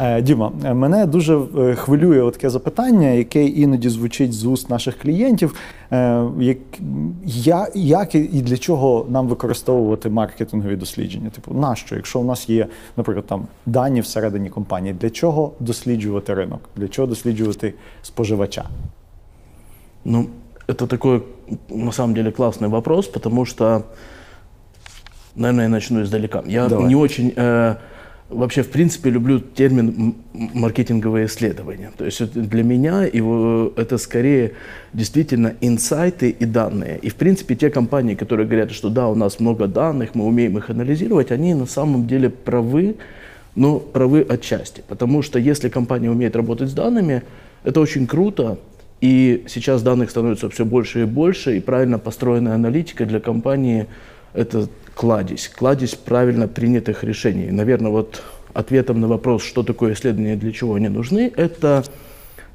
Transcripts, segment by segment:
Е, Діма, е, мене дуже е, хвилює таке запитання, яке іноді звучить з уст наших клієнтів. Е, Як, я- як і і для чого нам використовувати маркетингові дослідження? Типу, нащо, якщо у нас є, наприклад, там дані всередині компанії, для чого досліджувати ринок? Для чого досліджувати споживача? Ну, это такой, на самом деле, классный вопрос, потому что, наверное, я начну издалека. Я Давай. не очень, э, вообще, в принципе, люблю термин м- м- маркетинговые исследования. То есть для меня его, это скорее действительно инсайты и данные. И, в принципе, те компании, которые говорят, что да, у нас много данных, мы умеем их анализировать, они на самом деле правы, но правы отчасти. Потому что если компания умеет работать с данными, это очень круто, и сейчас данных становится все больше и больше, и правильно построенная аналитика для компании – это кладезь, кладезь правильно принятых решений. Наверное, вот ответом на вопрос, что такое исследования, для чего они нужны, это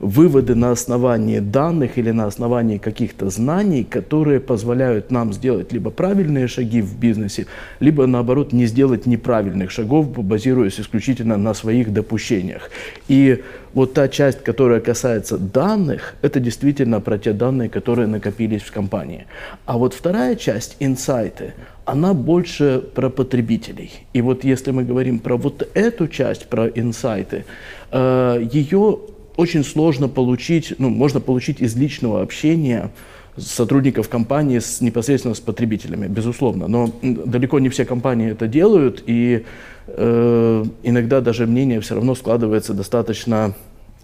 выводы на основании данных или на основании каких-то знаний, которые позволяют нам сделать либо правильные шаги в бизнесе, либо наоборот не сделать неправильных шагов, базируясь исключительно на своих допущениях. И вот та часть, которая касается данных, это действительно про те данные, которые накопились в компании. А вот вторая часть, инсайты, она больше про потребителей. И вот если мы говорим про вот эту часть, про инсайты, э, ее очень сложно получить, ну, можно получить из личного общения сотрудников компании с, непосредственно с потребителями, безусловно. Но далеко не все компании это делают, и э, иногда даже мнение все равно складывается достаточно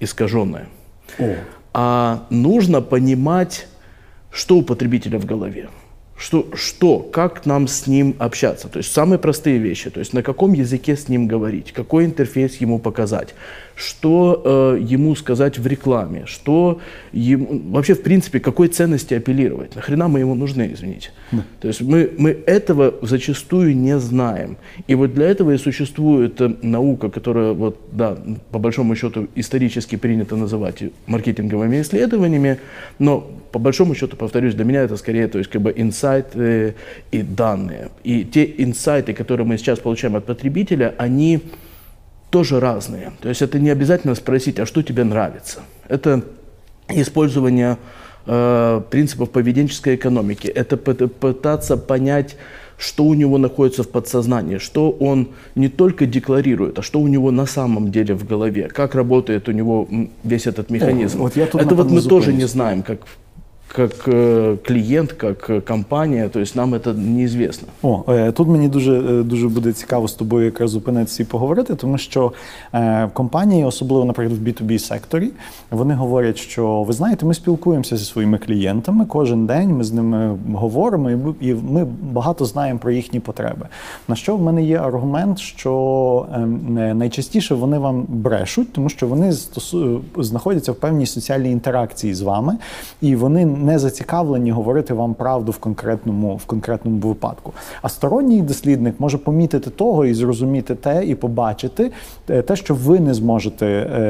искаженное. А нужно понимать, что у потребителя в голове. Что, что, как нам с ним общаться. То есть самые простые вещи. То есть на каком языке с ним говорить, какой интерфейс ему показать, что э, ему сказать в рекламе, что ему, вообще в принципе какой ценности апеллировать. Нахрена мы ему нужны, извините. То есть мы, мы этого зачастую не знаем. И вот для этого и существует э, наука, которая вот, да, по большому счету исторически принято называть маркетинговыми исследованиями, но по большому счету, повторюсь, для меня это скорее, то есть как бы инсайты и данные. И те инсайты, которые мы сейчас получаем от потребителя, они тоже разные. То есть это не обязательно спросить, а что тебе нравится. Это использование э, принципов поведенческой экономики. Это пыт- пытаться понять, что у него находится в подсознании, что он не только декларирует, а что у него на самом деле в голове, как работает у него весь этот механизм. вот я тут, это вот мы тоже не знаем, как, как э, клиент, как э, компания, то есть нам это неизвестно. О, е, тут мені дуже, е, дуже буде цікаво з тобою якраз зупинитися і поговорити, тому що е, компанії, особливо, наприклад, в B2B секторі, вони говорять, що ви знаєте, ми спілкуємося зі своїми клієнтами кожен день, ми з ними говоримо, і ми, і ми багато знаємо про їхні потреби. На що в мене є аргумент, що е, не- найчастіше вони вам брешуть, тому що вони стосу- знаходяться в певній соціальній інтеракції з вами, і вони не зацікавлені говорити вам правду в конкретному, в конкретному випадку. А сторонній дослідник може помітити того і зрозуміти те, і побачити е, те, що ви не зможете е,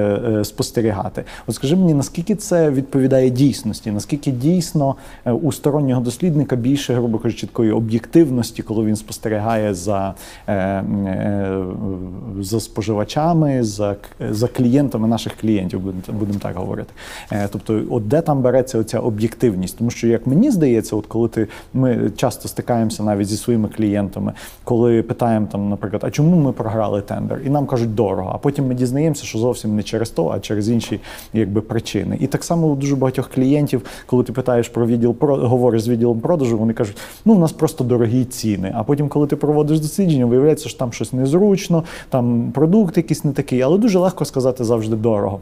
е, спостерігати. От скажи мені, наскільки це відповідає дійсності? Наскільки дійсно у стороннього дослідника більше, грубо кажучи, такої об'єктивності, коли він спостерігає за, за споживачами, за, за клієнтами наших клієнтів, будемо, так говорити. Тобто, от де там береться оця об'єктивність? Тому що, як мені здається, от коли ти ми часто стикаємося навіть зі своїми клієнтами, коли питаємо там, наприклад, а чому ми програли тендер? І нам кажуть дорого. А потім ми дізнаємося, що зовсім не через то, а через інші якби причини. І так само у дуже багатьох клієнтів, коли ти питаєш про відділ говориш з відділом продажу, вони кажуть, ну у нас просто дорогі ціни. А потім, коли ти проводиш дослідження, виявляється, що там щось незручно, там продукт якийсь не такий, але дуже легко сказати завжди дорого.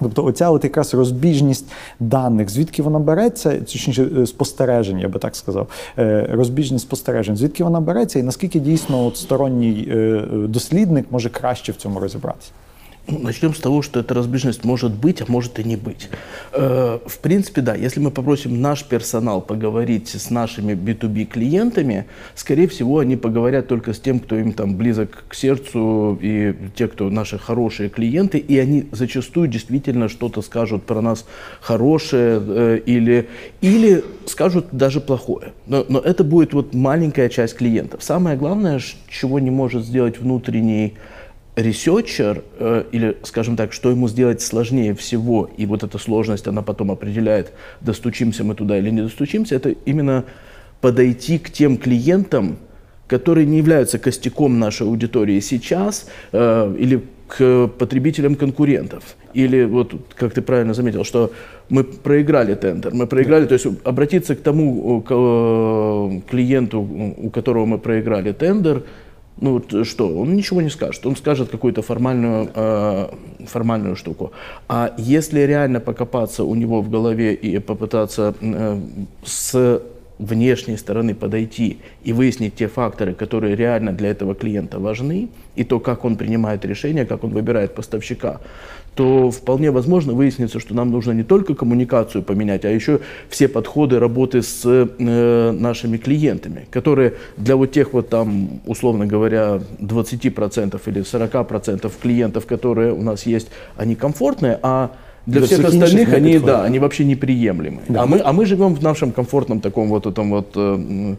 Тобто, оця от якраз розбіжність даних, звідки вона береться, точніше е, спостережень, я би так сказав, е, розбіжність спостережень, звідки вона береться, і наскільки дійсно от сторонній е, дослідник може краще в цьому розібратися? Ну, Начнем с того, что эта разбежность может быть, а может и не быть. Э, В принципе, да, если мы попросим наш персонал поговорить с нашими B2B клиентами, скорее всего, они поговорят только с тем, кто им там близок к сердцу, и те, кто наши хорошие клиенты, и они зачастую действительно что-то скажут про нас хорошее э, или, или скажут даже плохое. Но, но это будет вот маленькая часть клиентов. Самое главное, чего не может сделать внутренний researcher, э, или, скажем так, что ему сделать сложнее всего, и вот эта сложность, она потом определяет, достучимся мы туда или не достучимся, это именно подойти к тем клиентам, которые не являются костяком нашей аудитории сейчас, э, или к потребителям конкурентов. Или вот, как ты правильно заметил, что мы проиграли тендер, мы проиграли, то есть обратиться к тому к, э, клиенту, у которого мы проиграли тендер, ну вот что, он ничего не скажет, он скажет какую-то формальную, э, формальную штуку. А если реально покопаться у него в голове и попытаться э, с внешней стороны подойти и выяснить те факторы, которые реально для этого клиента важны, и то, как он принимает решения, как он выбирает поставщика, то вполне возможно выяснится, что нам нужно не только коммуникацию поменять, а еще все подходы работы с э, нашими клиентами, которые для вот тех вот там, условно говоря, 20% или 40% клиентов, которые у нас есть, они комфортные, а для, для всех, всех остальных они, да, они вообще неприемлемы. Да. А, мы, а мы живем в нашем комфортном таком вот этом вот э,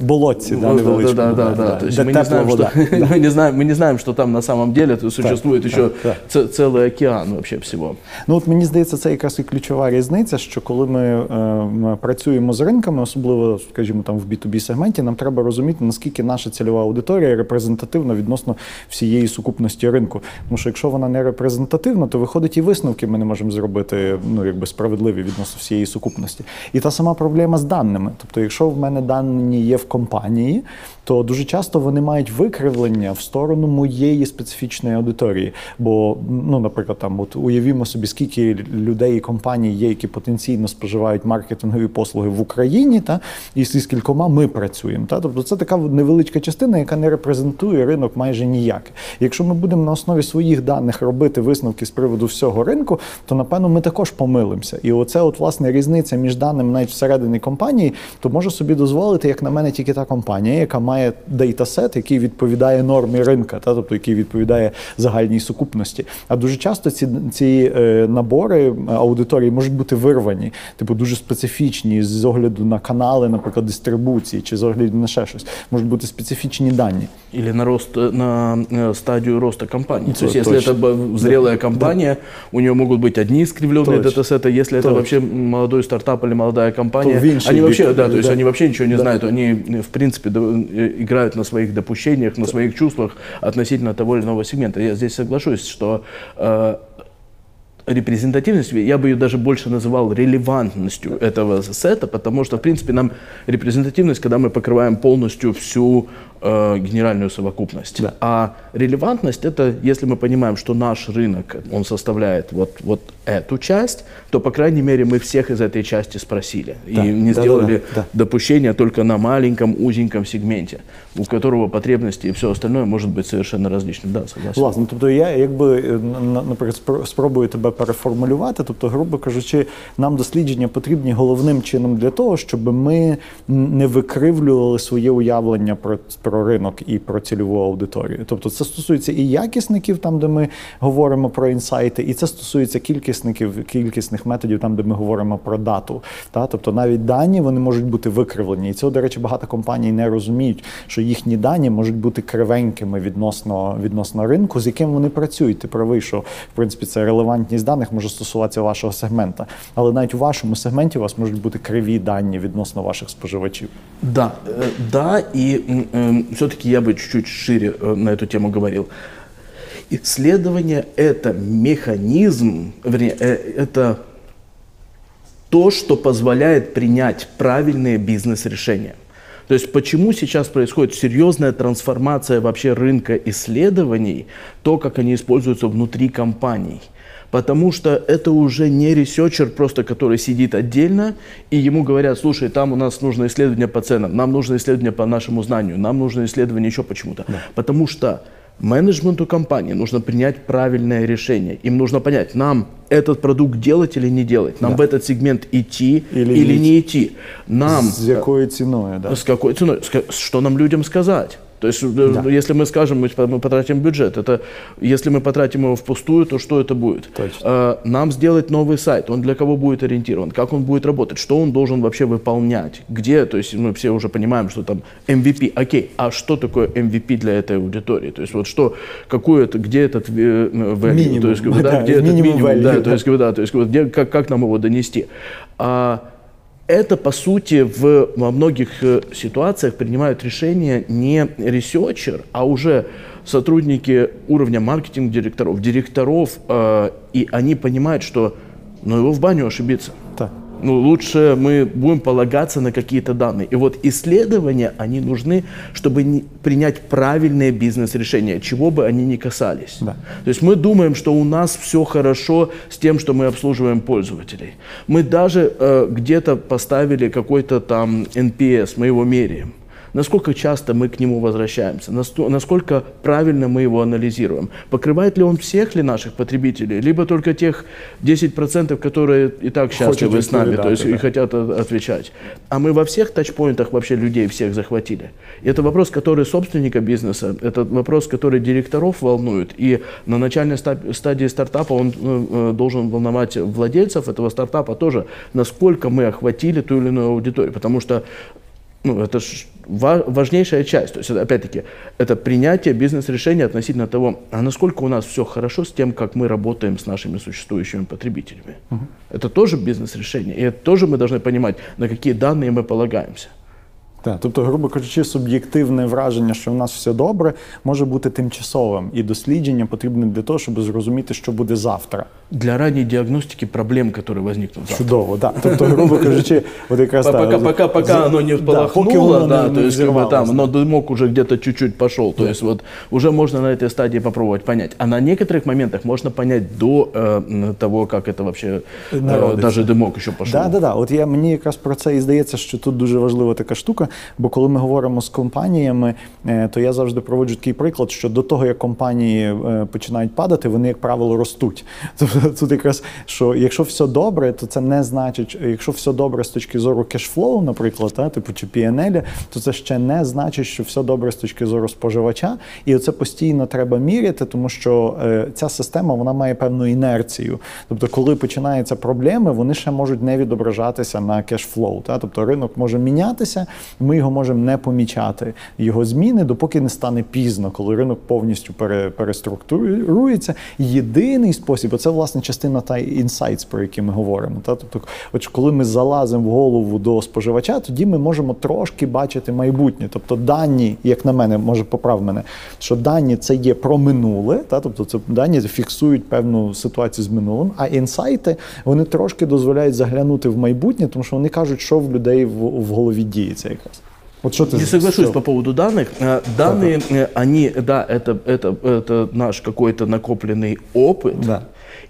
болотці, да, невеличкому. Да, да, да, да. То есть мы, не знаем, вода. Что, мы, не знаем, мы не знаем, что там на самом деле то существует так, еще так, так. целый океан вообще всего. Ну от мені здається, це якраз і ключова різниця, що коли ми, е, працюємо з ринками, особливо, скажімо, там в B2B сегменті, нам треба розуміти, наскільки наша цільова аудиторія репрезентативна відносно всієї сукупності ринку. Тому що якщо вона не репрезентативна, то виходить і висновки ми не можемо зробити ну, якби справедливі відносно всієї сукупності. І та сама проблема з даними. Тобто, якщо в мене дані є в компанії, то дуже часто вони мають викривлення в сторону моєї специфічної аудиторії. Бо, ну, наприклад, там от уявімо собі, скільки людей і компаній є, які потенційно споживають маркетингові послуги в Україні, та і з кількома ми працюємо. Та? Тобто це така невеличка частина, яка не репрезентує ринок майже ніяк. Якщо ми будемо на основі своїх даних робити висновки з приводу всього ринку, то напевно ми також помилимося. І оце, от власне, різниця між даними навіть всередині компанії, то може собі дозволити, як на мене, тільки та компанія, яка має має дейтасет, який відповідає нормі ринка, та тобто який відповідає загальній сукупності. А дуже часто ці ці е, набори аудиторії можуть бути вирвані, типу дуже специфічні з огляду на канали, наприклад, дистрибуції, чи з огляду на ще щось. Можуть бути специфічні дані. Или на рост на э, стадию роста компании. То есть, если это зрелая компания, да. у нее могут быть одни искривленные точно. датасеты. Если точно. это вообще молодой стартап или молодая компания, они вообще, да, то есть да. они вообще ничего не да. знают. Они, в принципе, играют на своих допущениях, на своих чувствах относительно того или иного сегмента. Я здесь соглашусь, что э, репрезентативность, я бы ее даже больше называл релевантностью этого сета, потому что, в принципе, нам репрезентативность, когда мы покрываем полностью всю э, генеральную совокупность. Да. А релевантность это, если мы понимаем, что наш рынок, он составляет вот, вот эту часть, то, по крайней мере, мы всех из этой части спросили. Да. И не да, сделали да, да, да. допущения только на маленьком, узеньком сегменте, у которого потребности и все остальное может быть совершенно различным. Да, согласен. Власне, тобто я якби, наприклад, спробую тебе переформулювати, тобто, грубо кажучи, нам дослідження потрібні головним чином для того, щоб ми не викривлювали своє уявлення про Про ринок і про цільову аудиторію. Тобто це стосується і якісників, там де ми говоримо про інсайти, і це стосується кількісників, кількісних методів, там де ми говоримо про дату. Та? Тобто навіть дані вони можуть бути викривлені. І цього, до речі, багато компаній не розуміють, що їхні дані можуть бути кривенькими відносно відносно ринку, з яким вони працюють. Ти правий, що в принципі це релевантність даних може стосуватися вашого сегмента. Але навіть у вашому сегменті у вас можуть бути криві дані відносно ваших споживачів. Да, э, да, и все-таки я бы чуть-чуть шире э, на эту тему говорил. Исследование – это механизм, вернее, э, это то, что позволяет принять правильные бизнес-решения. То есть почему сейчас происходит серьезная трансформация вообще рынка исследований, то, как они используются внутри компаний – Потому что это уже не researcher, просто который сидит отдельно, и ему говорят, слушай, там у нас нужно исследование по ценам, нам нужно исследование по нашему знанию, нам нужно исследование еще почему-то. Да. Потому что менеджменту компании нужно принять правильное решение. Им нужно понять, нам этот продукт делать или не делать, нам да. в этот сегмент идти или, или не идти. Нам с какой ценой, да? С какой ценой? Что нам людям сказать? То есть, э, Да. если мы скажем, мы мы потратим бюджет, это если мы потратим его впустую, то что это будет? Точно. Э, Нам сделать новый сайт, он для кого будет ориентирован, как он будет работать, что он должен вообще выполнять, где, то есть мы все уже понимаем, что там MVP, окей, а что такое MVP для этой аудитории? То есть вот что, какую это, где этот э, value, Минимум, то есть да, да, где этот минимум value, да, да. то есть да, то есть бы, где, как, как нам его донести? А, это, по сути, в, во многих э, ситуациях принимают решение не researcher, а уже сотрудники уровня маркетинг-директоров, директоров, э, и они понимают, что ну, его в баню ошибиться. Ну, лучше мы будем полагаться на какие-то данные. И вот исследования, они нужны, чтобы не- принять правильные бизнес-решения, чего бы они ни касались. Да. То есть мы думаем, что у нас все хорошо с тем, что мы обслуживаем пользователей. Мы даже э, где-то поставили какой-то там NPS, мы его меряем. Насколько часто мы к нему возвращаемся, насколько правильно мы его анализируем. Покрывает ли он всех ли наших потребителей, либо только тех 10%, которые и так счастливы с нами, то есть відповідати, и да. хотят отвечать. А мы во всех тачпоинтах вообще людей всех захватили. И это вопрос, который собственника бизнеса, это вопрос, который директоров волнует. И на начальной ста- стадии стартапа он э, э, должен волновать владельцев этого стартапа тоже, насколько мы охватили ту или иную аудиторию. Потому что ну, это ж важнейшая часть. То есть, опять-таки, это принятие бизнес-решения относительно того, а насколько у нас все хорошо с тем, как мы работаем с нашими существующими потребителями. Это тоже бизнес-решение. И это тоже мы должны понимать, на какие данные мы полагаемся. Так, тобто, грубо кажучи, суб'єктивне враження, що в нас все добре, може бути тимчасовим, і дослідження потрібне для того, щоб зрозуміти, що буде завтра. Для ранней диагностики проблем, которые возникнут завтра. Чудово, так. Тобто, грубо кажучи, от якраз Пока, так, пока, пока за- оно не да, полохнуло, поки воно да, не- то не есть как бы взірвалося. там, но дымок уже где-то чуть-чуть пошел, то есть вот уже можно на этой стадии попробовать понять. А на некоторых моментах можно понять до э, м, того, как это вообще, э, Народиться. даже дымок еще пошел. Да, да, да. От я мені якраз про це і здається, що тут дуже важлива така штука. Бо коли ми говоримо з компаніями, е, то я завжди проводжу такий приклад, що до того як компанії е, починають падати, вони, як правило, ростуть. Тобто тут якраз що якщо все добре, то це не значить, якщо все добре з точки зору кешфлоу, наприклад, та, типу чи PNL, то це ще не значить, що все добре з точки зору споживача. І оце постійно треба міряти, тому що е, ця система вона має певну інерцію. Тобто, коли починаються проблеми, вони ще можуть не відображатися на кешфлоу. Тобто ринок може мінятися, ми його можемо не помічати, його зміни, допоки не стане пізно, коли ринок повністю пере, переструктурується. Єдиний спосіб, це власне частина та інсайтс, про які ми говоримо. Та? Тобто, от коли ми залазимо в голову до споживача, тоді ми можемо трошки бачити майбутнє. Тобто дані, як на мене, може поправ мене, що дані це є про минуле, та? тобто це дані фіксують певну ситуацію з минулим, а інсайти вони трошки дозволяють заглянути в майбутнє, тому що вони кажуть, що в людей в, в голові діється якраз. От що ти Не соглашусь з по поводу данных. Э, Данные, э, они, да, это, это, это наш какой-то накопленный опыт. Да.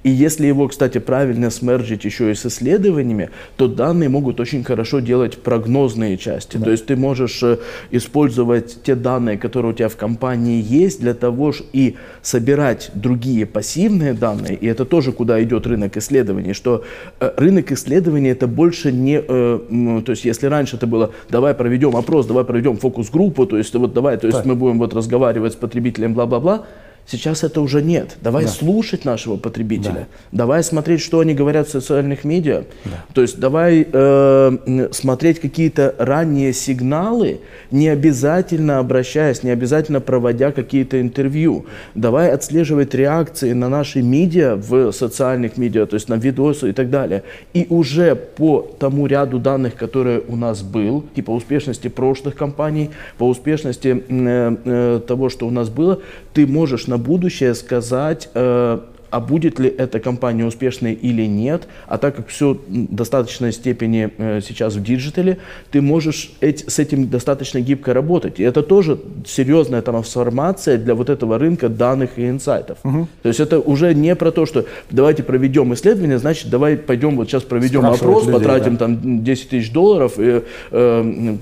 И если его, кстати, правильно смерджить еще и с исследованиями, то данные могут очень хорошо делать прогнозные части. То есть ты можешь э, использовать те данные, которые у тебя в компании есть, для того, ж- и собирать другие пассивные данные. И это тоже куда идет рынок исследований, что э, рынок исследований это больше не, э, то есть если раньше это было, давай проведем опрос, давай проведем фокус-группу, то есть вот давай, то есть Так. мы будем вот разговаривать с потребителем, бла-бла-бла. Сейчас это уже нет. Давай слушать нашего потребителя. Давай смотреть, что они говорят в социальных медиа. То есть давай э, смотреть какие-то ранние сигналы, не обязательно обращаясь, не обязательно проводя какие-то интервью. Давай отслеживать реакции на наши медиа в социальных медиа, то есть на видосы и так далее. И уже по тому ряду данных, которые у нас был, типа успешности прошлых компаний, по успешности э, э, того, что у нас было, ты можешь на будущее сказать, э, а будет ли эта компания успешной или нет, а так как все в достаточной степени э, сейчас в диджитале, ты можешь с этим достаточно гибко работать. И это тоже серьезная трансформация для вот этого рынка данных и инсайтов. То есть это уже не про то, что давайте проведем исследование, значит давай пойдем вот сейчас проведем Спрашивать опрос, людей, потратим да. там 10 тысяч долларов и э,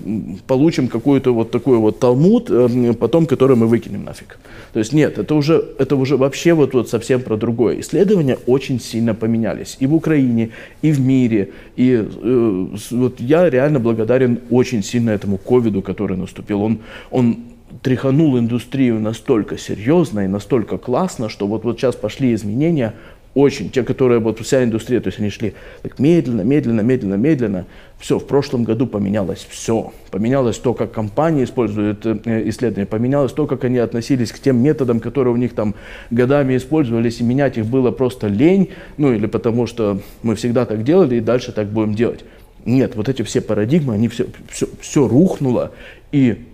получим какой-то вот такой вот талмуд, э, потом который мы выкинем нафиг. То есть нет, это уже, это уже вообще вот, вот совсем про другое. Исследования очень сильно поменялись и в Украине, и в мире. И э, вот я реально благодарен очень сильно этому ковиду, который наступил. Он, он тряханул индустрию настолько серьезно и настолько классно, что вот, вот сейчас пошли изменения, очень, те, которые вот вся индустрия, то есть они шли так медленно, медленно, медленно, медленно. Все, в прошлом году поменялось все. Поменялось то, как компании используют э, исследования, поменялось то, как они относились к тем методам, которые у них там годами использовались, и менять их было просто лень, ну или потому что мы всегда так делали и дальше так будем делать. Нет, вот эти все парадигмы, они все, все, все рухнуло, и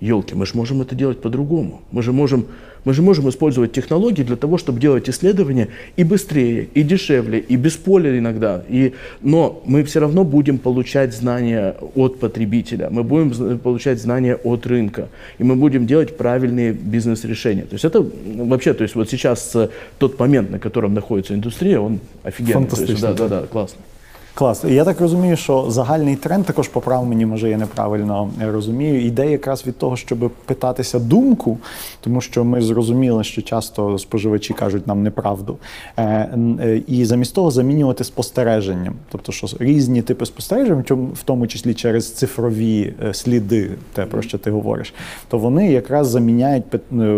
елки, мы же можем это делать по-другому. Мы же можем мы же можем использовать технологии для того, чтобы делать исследования и быстрее, и дешевле, и без поля иногда. И, но мы все равно будем получать знания от потребителя, мы будем получать знания от рынка, и мы будем делать правильные бизнес-решения. То есть это вообще, то есть вот сейчас э, тот момент, на котором находится индустрия, он офигенный. Фантастично. да, да, да, классно. Клас. Я так розумію, що загальний тренд також поправ мені, може я неправильно розумію. Йде якраз від того, щоб питатися думку, тому що ми зрозуміли, що часто споживачі кажуть нам неправду. Е, е, і замість того замінювати спостереженням. Тобто, що різні типи спостережень, в тому числі через цифрові е, сліди, те про що ти говориш, то вони якраз заміняють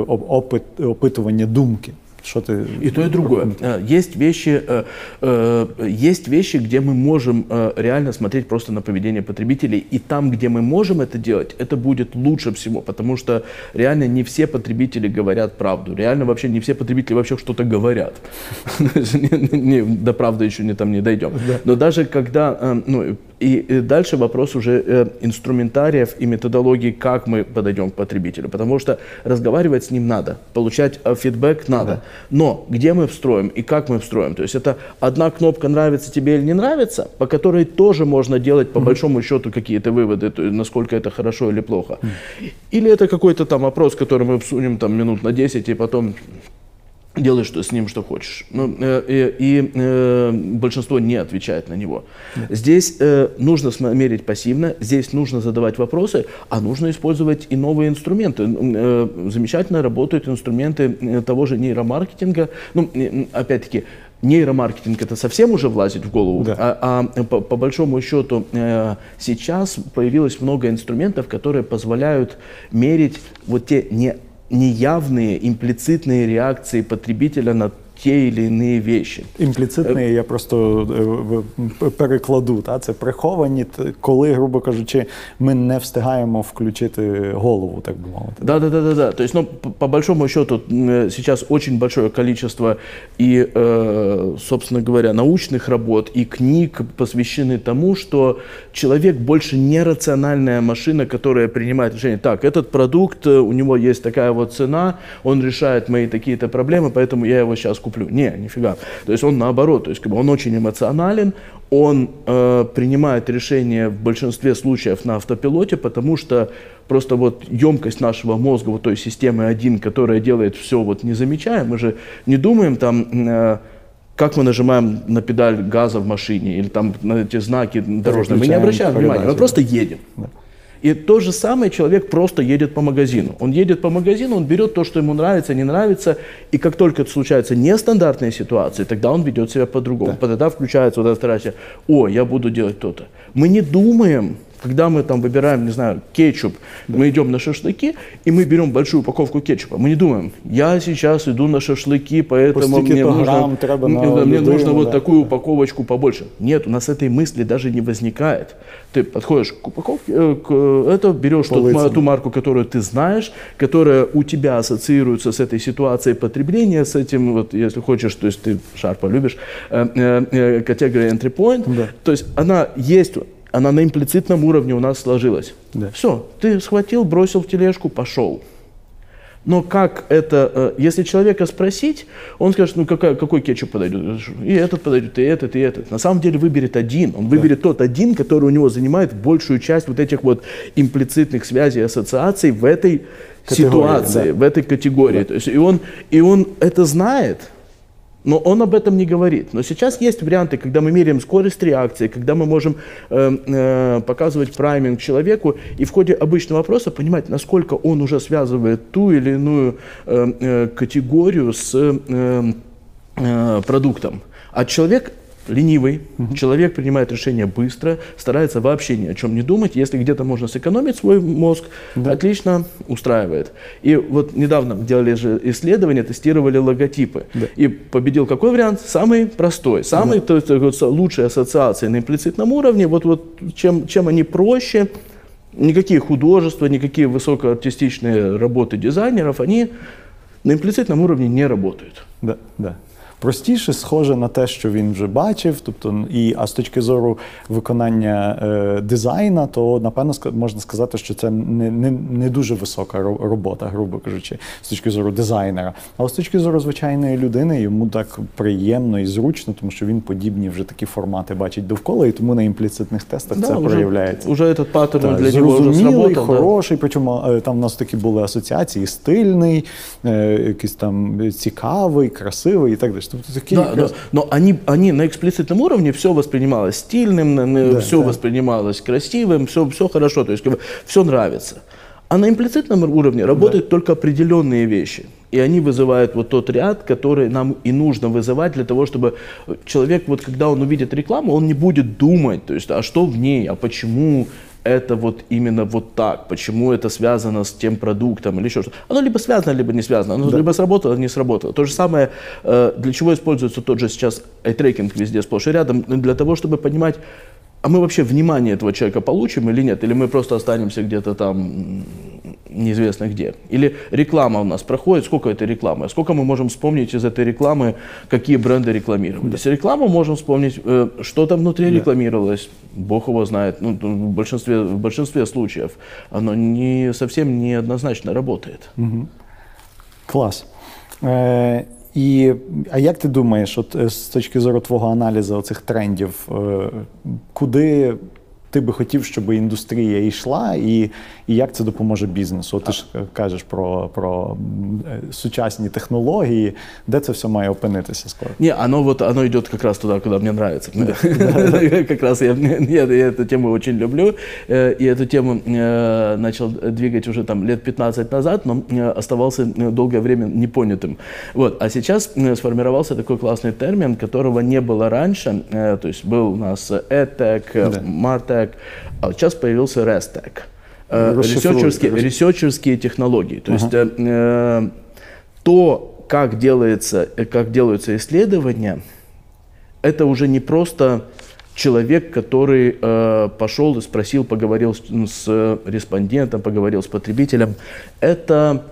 опит, опитування думки. Что ты... И то, и другое. Э, есть вещи, э, э, есть вещи, где мы можем реально смотреть просто на поведение потребителей. И там, где мы можем это делать, это будет лучше всего. Потому что реально не все потребители говорят правду. Реально вообще не все потребители вообще что-то говорят. До правды еще не там не дойдем. Но даже когда ну, и дальше вопрос уже э, инструментариев и методологии, как мы подойдем к потребителю. Потому что разговаривать с ним надо, получать э, фидбэк надо. Да. Но где мы встроим и как мы встроим? То есть это одна кнопка нравится тебе или не нравится, по которой тоже можно делать по mm-hmm. большому счету какие-то выводы, насколько это хорошо или плохо. Mm-hmm. Или это какой-то там вопрос, который мы всунем там минут на 10 и потом делай что с ним что хочешь. Ну, э, э, и э, большинство не отвечает на него. Да. Здесь э, нужно мерить пассивно, здесь нужно задавать вопросы, а нужно использовать и новые инструменты. Э, замечательно работают инструменты э, того же нейромаркетинга. Ну, опять-таки, нейромаркетинг это совсем уже влазит в голову, да. а, а по, по большому счету э, сейчас появилось много инструментов, которые позволяют мерить вот те не неявные, имплицитные реакции потребителя на ті или іні вещи. Імпліцитний, я просто перекладу. Та? Це приховані, коли, грубо кажучи, ми не встигаємо включити голову, так би мовити. Да, да, да, да, да. То есть, ну, по большому счету, сейчас очень большое количество и, э, собственно говоря, научных работ и книг посвящены тому, что человек больше не рациональная машина, которая принимает решение. Так, этот продукт, у него есть такая вот цена, он решает мои такие-то проблемы, поэтому я его сейчас куплю. Не, нифига. То есть он наоборот, то есть как бы он очень эмоционален, он э, принимает решения в большинстве случаев на автопилоте, потому что просто вот емкость нашего мозга, вот той системы один, которая делает все, вот не замечая, мы же не думаем там, э, как мы нажимаем на педаль газа в машине или там на эти знаки дорожные, мы не обращаем внимания, мы просто едем. Да. И то же самое человек просто едет по магазину. Он едет по магазину, он берет то, что ему нравится, не нравится, и как только это случается нестандартные ситуации, тогда он ведет себя по-другому. Да. Тогда включается вот эта страсть, о, я буду делать то-то. Мы не думаем, когда мы там выбираем, не знаю, кетчуп, да. мы идем на шашлыки, и мы берем большую упаковку кетчупа. Мы не думаем, я сейчас иду на шашлыки, поэтому мне нужно, мне, мне нужно вот такую упаковочку побольше. Нет, у нас этой мысли даже не возникает. Ты подходишь к упаковке, э, к, это берешь тот, ту марку, которую ты знаешь, которая у тебя ассоциируется с этой ситуацией потребления, с этим, вот, если хочешь, то есть ты шарпа любишь, э, э, категория entry point, да. то есть она есть она на имплицитном уровне у нас сложилась. Да. Все, ты схватил, бросил в тележку, пошел. Но как это, э, если человека спросить, он скажет, ну какая, какой кетчуп подойдет? И этот подойдет, и этот, и этот. На самом деле выберет один. Он выберет да. тот один, который у него занимает большую часть вот этих вот имплицитных связей, ассоциаций в этой категории, ситуации, да. в этой категории. Да. То есть, и, он, и он это знает, но он об этом не говорит. Но сейчас есть варианты, когда мы меряем скорость реакции, когда мы можем э, э, показывать прайминг человеку и в ходе обычного вопроса понимать, насколько он уже связывает ту или иную э, э, категорию с э, э, продуктом. А человек ленивый, человек принимает решения быстро, старается вообще ни о чем не думать. Если где-то можно сэкономить свой мозг, отлично устраивает. И вот недавно делали же исследования, тестировали логотипы. И победил какой вариант? Самый простой, самый то есть, вот, лучшие ассоциации на имплицитном уровне. Вот, вот чем, чем они проще, никакие художества, никакие высокоартистичные работы дизайнеров, они на імпліцитному уровні не работают. Да, да. Простіше, схоже на те, що він вже бачив. Тобто, і, а з точки зору виконання е, дизайна, то напевно можна сказати, що це не, не, не дуже висока робота, грубо кажучи, з точки зору дизайнера. А з точки зору звичайної людини йому так приємно і зручно, тому що він подібні вже такі формати бачить довкола, і тому на імпліцитних тестах це уже, проявляється. уже этот паттерн Так, для уже зрозумілий, сработал. да. хороший. Причому е, там у нас такі були асоціації: стильний, е, якийсь там цікавий, красивий і так далі. Тобто такі Да, якраз- да. Но они, они на эксплицитном уровне все воспринималось стильным, Да, все да. воспринималось красивым, все, все хорошо, то есть все нравится. А на имплицитном уровне работают только определенные вещи. И они вызывают вот тот ряд, который нам и нужно вызывать для того, чтобы человек, вот когда он увидит рекламу, он не будет думать, то есть, а что в ней, а почему это вот именно вот так, почему это связано с тем продуктом или еще что-то. Оно либо связано, либо не связано, оно либо сработало, не сработало. То же самое, э, для чего используется тот же сейчас айтрекинг везде сплошь и рядом, для того, чтобы понимать, а мы вообще внимание этого человека получим или нет, или мы просто останемся где-то там неизвестно где. Или реклама у нас проходит, сколько это рекламы, сколько мы можем вспомнить из этой рекламы, какие бренды рекламировались. Рекламу можем вспомнить, э, что там внутри рекламировалось, бог его знает, ну, в, большинстве, в большинстве случаев оно не, совсем неоднозначно работает. Клас. Е, і, а як ти думаєш, от е, з точки зору твого аналізу цих трендів, е, куди ти би хотів, щоб індустрія йшла, і, і як це допоможе бізнесу? От ти ж е, кажеш про, про м, е, сучасні технології, де це все має опинитися скоро? Не, оно вот оно идет как раз туда, куда мне нравится. Как раз я, я я эту тему очень люблю. э, И эту тему э, начал двигать уже там лет 15 назад, но э, оставался э, долгое время непонятым. Вот. А сейчас э, сформировался такой классный термин, которого не было раньше. Э, То есть был у нас EdTech, э, MarTech, а сейчас появился ResTech. Э, Расшифруй, Ресерчерские, технологии. То есть э, э, то, как, делается, как делаются исследования, это уже не просто человек, который э, пошел и спросил, поговорил с, с э, респондентом, поговорил с потребителем. Это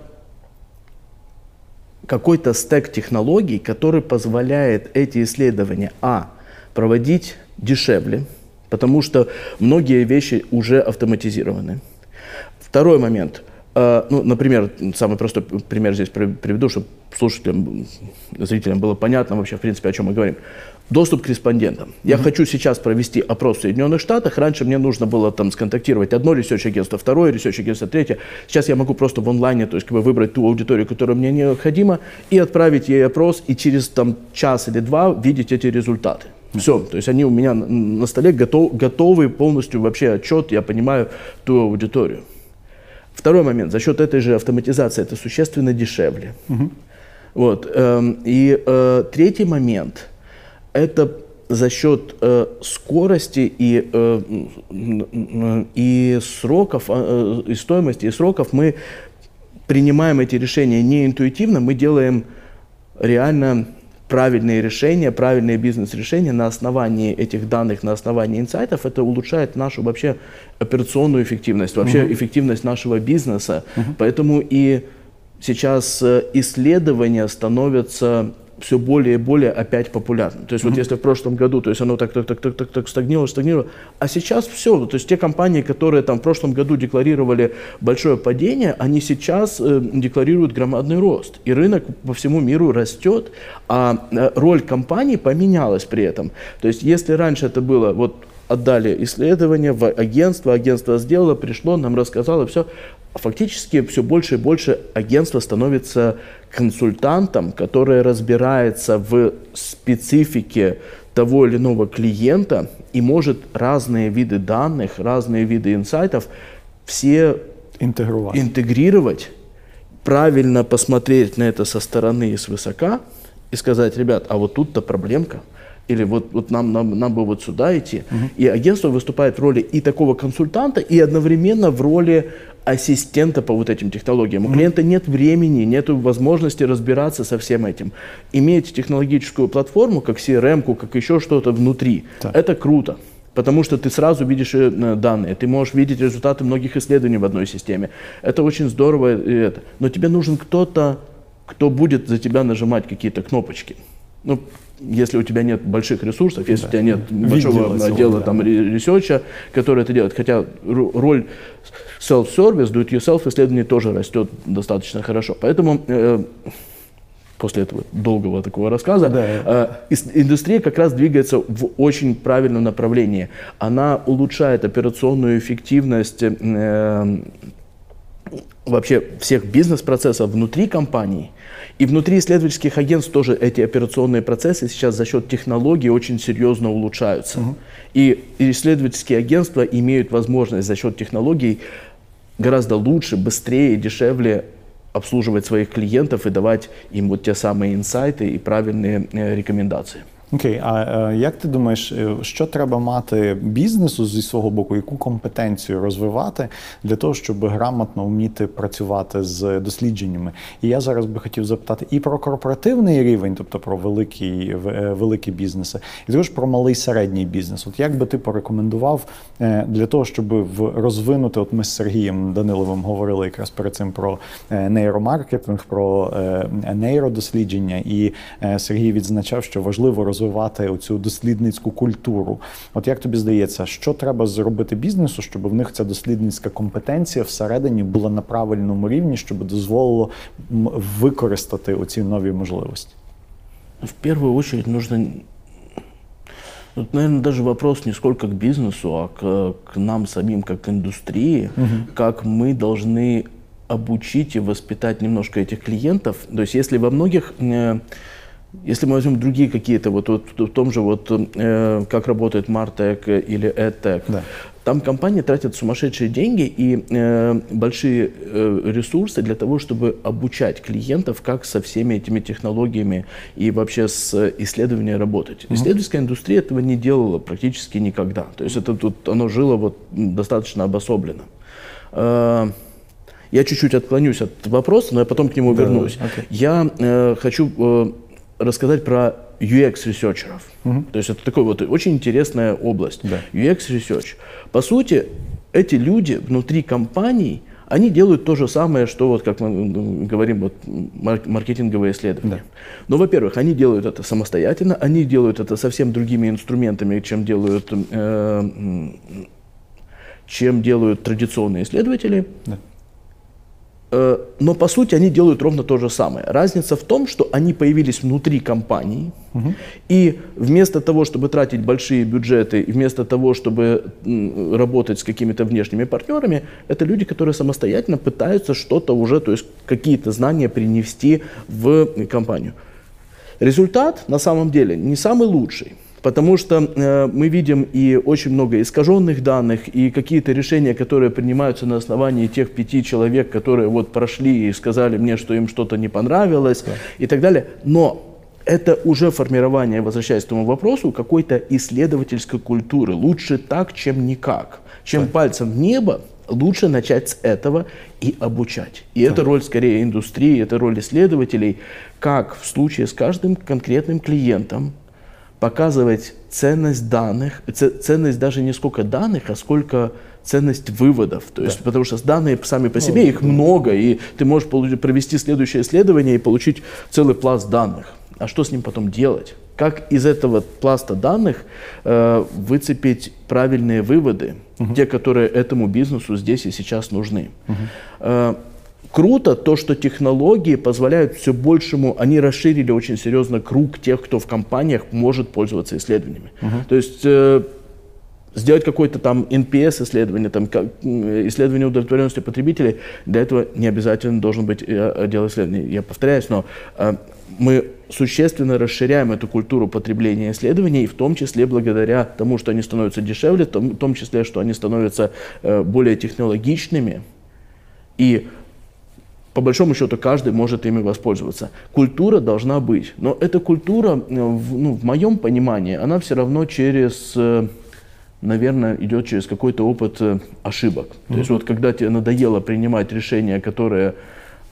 какой-то стек технологий, который позволяет эти исследования, а, проводить дешевле, потому что многие вещи уже автоматизированы. Второй момент. Э, Ну, например, самый простой пример здесь при- приведу, чтобы слушателям, зрителям было понятно вообще, в принципе, о чем мы говорим. Доступ к респондентам. Я хочу сейчас провести опрос в Соединенных Штатах. Раньше мне нужно было там сконтактировать одно research агентство, второе research агентство, третье. Сейчас я могу просто в онлайне, то есть как бы выбрать ту аудиторию, которая мне необходима, и отправить ей опрос, и через там час или два видеть эти результаты. Все, то есть они у меня на- столе готов, готовый полностью вообще отчет, я понимаю ту аудиторию. Второй момент. За счет этой же автоматизации это существенно дешевле. Вот. эм, И э, третий момент – это за счет э, скорости и, э, и сроков, э, и стоимости, и сроков мы принимаем эти решения не интуитивно, мы делаем реально правильные решения, правильные бизнес-решения на основании этих данных, на основании инсайтов, это улучшает нашу вообще операционную эффективность, вообще эффективность нашего бизнеса. Поэтому и сейчас э, исследования становятся все более и более опять популярным. То есть вот если в прошлом году, то есть оно так, так, так, так, так, так стагнировало, стагнировало, а сейчас все, то есть те компании, которые там в прошлом году декларировали большое падение, они сейчас э, декларируют громадный рост. И рынок по всему миру растет, а э, роль компаний поменялась при этом. То есть если раньше это было вот отдали исследование в агентство, агентство сделало, пришло, нам рассказало, все. А фактически все больше и больше агентство становится консультантом, который разбирается в специфике того или иного клиента и может разные виды данных, разные виды инсайтов все Інтегрувати. интегрировать, правильно посмотреть на это со стороны и свысока и сказать, ребят, а вот тут-то проблемка. Или вот, вот нам, нам, нам бы вот сюда идти. И агентство выступает в роли и такого консультанта, и одновременно в роли ассистента по вот этим технологиям. У клиента нет времени, нет возможности разбираться со всем этим. Иметь технологическую платформу, как CRM, как еще что-то внутри, Так. это круто. Потому что ты сразу видишь э, данные, ты можешь видеть результаты многих исследований в одной системе. Это очень здорово. это. Но тебе нужен кто-то, кто будет за тебя нажимать какие-то кнопочки. Ну, если у тебя нет больших ресурсов, если у тебя нет большого Видела отдела да. там, ре- research'а, который это делает. Хотя роль self-service, do-it-yourself исследований тоже растет достаточно хорошо. Поэтому э, после этого долгого такого рассказа, Да. э, индустрия как раз двигается в очень правильном направлении. Она улучшает операционную эффективность э, вообще всех бизнес-процессов внутри компании. И внутри исследовательских агентств тоже эти операционные процессы сейчас за счет технологий очень серьезно улучшаются. И исследовательские агентства имеют возможность за счет технологий гораздо лучше, быстрее, дешевле обслуживать своих клиентов и давать им вот те самые инсайты и правильные э, рекомендации. Окей, а е, як ти думаєш, е, що треба мати бізнесу зі свого боку, яку компетенцію розвивати для того, щоб грамотно вміти працювати з дослідженнями? І я зараз би хотів запитати і про корпоративний рівень, тобто про великі, е, великі бізнеси, і також про малий середній бізнес. От як би ти порекомендував для того, щоб в розвинути, от ми з Сергієм Даниловим говорили якраз перед цим про нейромаркетинг, про нейродослідження, і Сергій відзначав, що важливо розвивати оцю дослідницьку культуру. От як тобі здається, що треба зробити бізнесу, щоб в них ця дослідницька компетенція всередині була на правильному рівні, щоб дозволило м, використати оці нові можливості? В первую очередь нужно, тут, наверное, даже вопрос не сколько к бизнесу, а к, к нам самим, как к индустрии, как мы должны обучить и воспитать немножко этих клиентов. То есть если во многих, э, если мы возьмем другие какие-то, вот, вот в том же, вот, э, как работает Martech или EdTech, Да. там компании тратят сумасшедшие деньги и э, большие э, ресурсы для того, чтобы обучать клиентов, как со всеми этими технологиями и вообще с исследованием работать. Исследовательская индустрия этого не делала практически никогда. То есть это тут оно жило вот достаточно обособленно. Э, я чуть-чуть отклонюсь от вопроса, но я потом к нему Да, вернусь. окей. Я э, хочу э, рассказать про UX-researcher'ов. То есть это такая вот очень интересная область. Да. UX-research. По сути, эти люди внутри компаний, они делают то же самое, что вот, как мы говорим, вот, мар- маркетинговые исследования. Да. Но, во-первых, они делают это самостоятельно, они делают это совсем другими инструментами, чем делают, э, чем делают традиционные исследователи. Да. Э, Но по сути они делают ровно то же самое. Разница в том, что они появились внутри компании, и вместо того, чтобы тратить большие бюджеты, вместо того, чтобы работать с какими-то внешними партнерами, это люди, которые самостоятельно пытаются что-то уже, то есть какие-то знания принести в компанию. Результат на самом деле не самый лучший. Потому что э, мы видим и очень много искаженных данных, и какие-то решения, которые принимаются на основании тех пяти человек, которые вот прошли и сказали мне, что им что-то не понравилось и так далее. Но это уже формирование, возвращаясь к тому вопросу, какой-то исследовательской культуры. Лучше так, чем никак. Чем пальцем в небо, лучше начать с этого и обучать. И это роль скорее индустрии, это роль исследователей, как в случае с каждым конкретным клиентом показывать ценность данных, ценность даже не сколько данных, а сколько ценность выводов. То есть, потому что данные сами по себе, их много, и ты можешь провести следующее исследование и получить целый пласт данных. А что с ним потом делать? Как из этого пласта данных э, выцепить правильные выводы, те, которые этому бизнесу здесь и сейчас нужны? Э, Круто то, что технологии позволяют все большему, они расширили очень серьезно круг тех, кто в компаниях может пользоваться исследованиями. То есть э, сделать какое-то там NPS исследование, там, как, исследование удовлетворенности потребителей, для этого не обязательно должен быть э, отдел исследований. Я повторяюсь, но э, мы существенно расширяем эту культуру потребления исследований, в том числе благодаря тому, что они становятся дешевле, в том числе, что они становятся э, более технологичными. И по большому счету каждый может ими воспользоваться. Культура должна быть, но эта культура, э, в, ну, в моем понимании, она все равно через, э, наверное, идет через какой-то опыт э, ошибок. То есть вот когда тебе надоело принимать решения, которые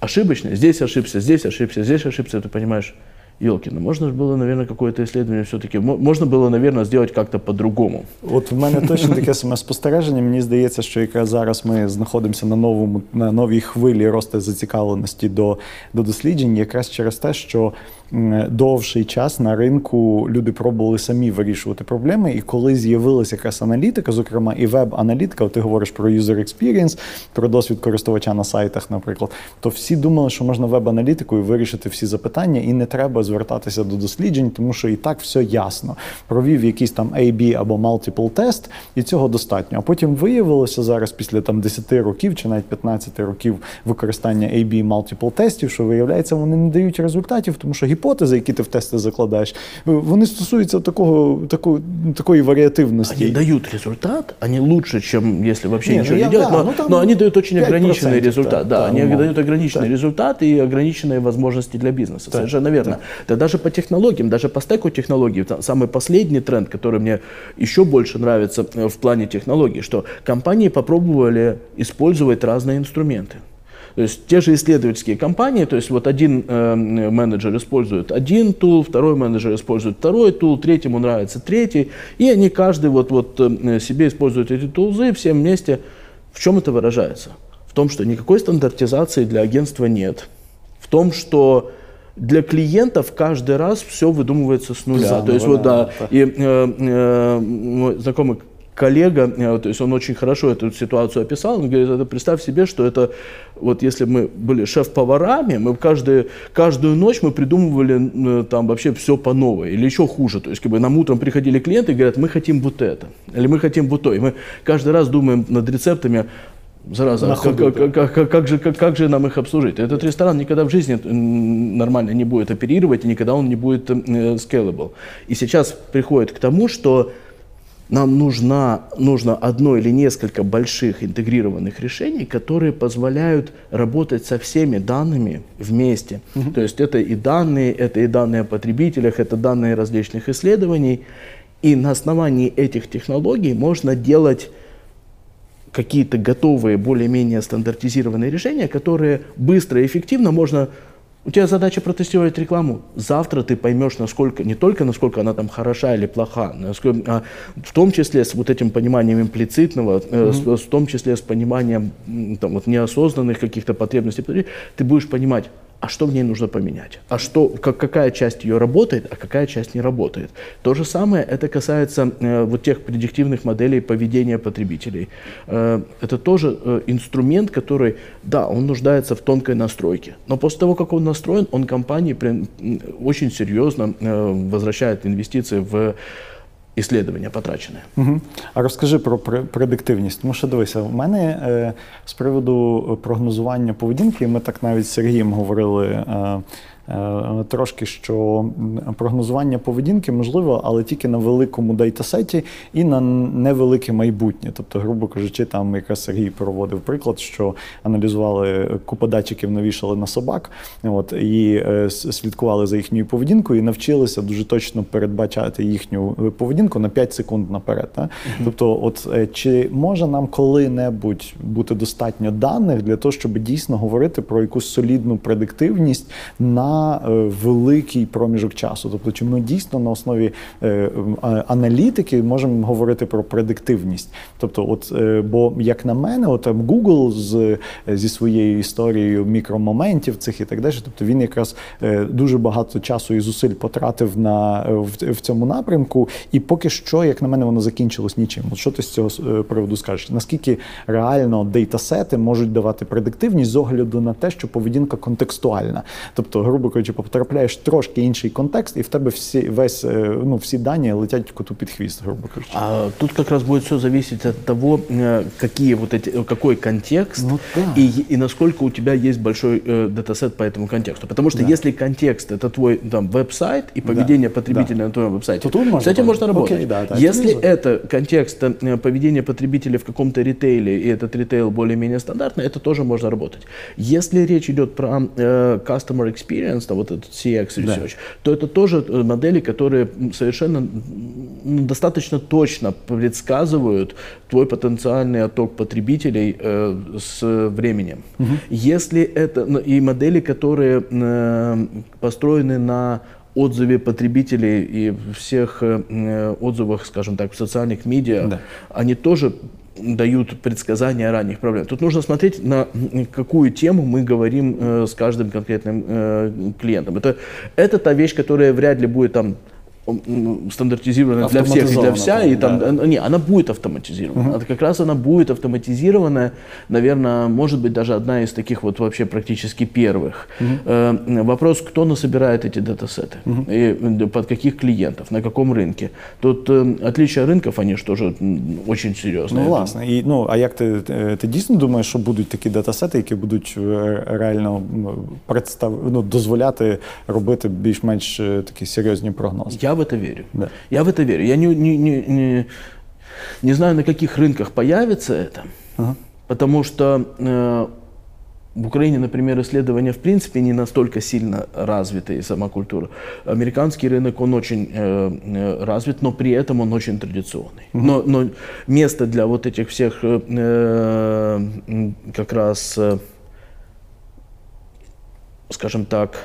ошибочные, здесь ошибся, здесь ошибся, здесь ошибся, ты понимаешь, Елкина, можно же было, наверное, какое-то исследование все-таки, можна було, наверное, зробити як-то по-другому. От в мене точно таке саме спостереження. Мені здається, що якраз зараз ми знаходимося на новому на новій хвилі росту зацікавленості до, до досліджень, якраз через те, що довший час на ринку люди пробували самі вирішувати проблеми. І коли з'явилася якраз аналітика, зокрема і веб-аналітика, ти говориш про user experience, про досвід користувача на сайтах, наприклад, то всі думали, що можна веб-аналітикою вирішити всі запитання, і не треба звертатися до досліджень, тому що і так все ясно. Провів якийсь там A-B або multiple тест, і цього достатньо. А потім виявилося зараз, після там 10 років чи навіть 15 років використання A-B multiple тестів, що виявляється, вони не дають результатів, тому що гіпотези, які ти в тести закладаєш, вони стосуються такого, такого такої варіативності. Они дают результат, они лучше, чем если вообще не, ничего ну, не делать, да, но, ну, но они дают очень ограниченный результат. Да, да, они умом. дают ограниченный да. результат и ограниченные возможности для бизнеса. Да. Совершенно верно. Да. Да даже по технологиям, даже по стеку технологий, самый последний тренд, который мне еще больше нравится э, в плане технологий, что компании попробовали использовать разные инструменты. То есть те же исследовательские компании, то есть вот один э, менеджер использует один тул, второй менеджер использует второй тул, третьему нравится третий, и они каждый вот, вот э, себе используют эти тулзы, все вместе. В чем это выражается? В том, что никакой стандартизации для агентства нет. В том, что для клиентов каждый раз все выдумывается с нуля. Заново, то есть вот да, да. и э, э, мой знакомый коллега, э, то есть он очень хорошо эту ситуацию описал, он говорит, это представь себе, что это вот если мы были шеф-поварами, мы каждую, каждую ночь мы придумывали э, там вообще все по новой, или еще хуже, то есть как бы нам утром приходили клиенты и говорят, мы хотим вот это, или мы хотим вот то, и мы каждый раз думаем над рецептами, Зараза, как, как, как, как, же, как, как же нам их обслужить? Этот ресторан никогда в жизни нормально не будет оперировать, и никогда он не будет э, scalable. И сейчас приходит к тому, что нам нужна, нужно одно или несколько больших интегрированных решений, которые позволяют работать со всеми данными вместе. Угу. То есть это и данные, это и данные о потребителях, это данные различных исследований. И на основании этих технологий можно делать какие-то готовые, более-менее стандартизированные решения, которые быстро и эффективно можно у тебя задача протестировать рекламу. Завтра ты поймешь, насколько, не только насколько она там хороша или плоха, насколько, а в том числе с вот этим пониманием имплицитного, mm-hmm. с, в том числе с пониманием там, вот, неосознанных каких-то потребностей, ты будешь понимать, а что в ней нужно поменять, а что, как, какая часть ее работает, а какая часть не работает. То же самое это касается э, вот тех предиктивных моделей поведения потребителей. Э, это тоже э, инструмент, который, да, он нуждается в тонкой настройке, но после того, как он настроен, он компании при, очень серьезно э, возвращает инвестиции в Іслідування потрачене. Угу. А розкажи про предиктивність. Тому що дивися, в мене е, з приводу прогнозування поведінки, ми так навіть з Сергієм говорили. Е, Е, трошки що прогнозування поведінки можливо, але тільки на великому дейтасеті і на невелике майбутнє. Тобто, грубо кажучи, там якраз Сергій проводив приклад, що аналізували купу датчиків, навішали на собак, от і е, слідкували за їхньою поведінкою і навчилися дуже точно передбачати їхню поведінку на 5 секунд наперед. Так? Угу. Тобто, от е, чи може нам коли-небудь бути достатньо даних для того, щоб дійсно говорити про якусь солідну предиктивність на е, великий проміжок часу. Тобто, чи ми дійсно на основі е, аналітики можемо говорити про предиктивність? Тобто, от е, бо як на мене, от Google з зі своєю історією мікромоментів цих і так далі, тобто він якраз дуже багато часу і зусиль потратив на в, в цьому напрямку, і поки що, як на мене, воно закінчилось нічим. От що ти з цього приводу скажеш? Наскільки реально дейтасети можуть давати предиктивність з огляду на те, що поведінка контекстуальна? Тобто, грубо грубо кажучи, потрапляєш в трошки інший контекст, і в тебе всі весь е, ну всі дані летять коту під хвіст, грубо кажучи. А тут как раз будет все зависеть от того, э, какие вот эти, э, какой контекст Ну да. и, и насколько у тебя есть большой э, датасет по этому контексту. Потому что если контекст это твой там веб-сайт и поведение потребителя на твоем веб-сайте, То тут можно с этим можно работать. работать. Окей, да, да, это если вижу. это контекст э, поведения потребителя в каком-то ритейле и этот ритейл более-менее стандартный, это тоже можно работать. Если речь идет про э, customer experience, там, вот этот CX research, то это тоже э, модели, которые совершенно достаточно точно предсказывают твой потенциальный отток потребителей э, с временем. Если это ну, и модели, которые э, построены на отзыве потребителей и всех э, отзывах, скажем так, в социальных медиа, Да. они тоже дают предсказания ранних проблем. Тут нужно смотреть, на какую тему мы говорим э, с каждым конкретным э, клиентом. Это, это та вещь, которая вряд ли будет там м, стандартизирована для всех и для Автоматизована, вся, и там, да. э, не, она будет автоматизирована. А как раз она будет автоматизированная, наверное, может быть даже одна из таких вот вообще практически первых. Э, вопрос, кто насобирает эти датасеты, и э, под каких клиентов, на каком рынке. Тут э, отличия рынков, они же тоже м, очень серьезные. Ну, власне, і ну а як ти, ти, ти дійсно думаєш, що будуть такі датасети, які будуть е, реально м, представ... ну, дозволяти робити більш-менш е, такі серйозні прогнози? Я в это верю. Да. Я в это верю. Я не, не, не, не, не знаю, на каких рынках появится это, Ага. потому что э, в Украине, например, исследования в принципе не настолько сильно развиты, и сама культура. Американский рынок, он очень э, э, развит, но при этом он очень традиционный. Но, но место для вот этих всех э, э, как раз, э, скажем так,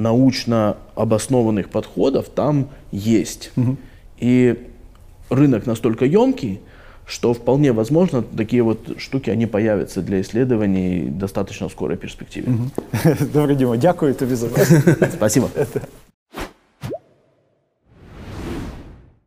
научно обоснованных подходов там есть. И рынок настолько емкий, что вполне возможно такие вот штуки, они появятся для исследований достаточно в скорой перспективе. Добре, Дімо, дякую тобі за Спасибо.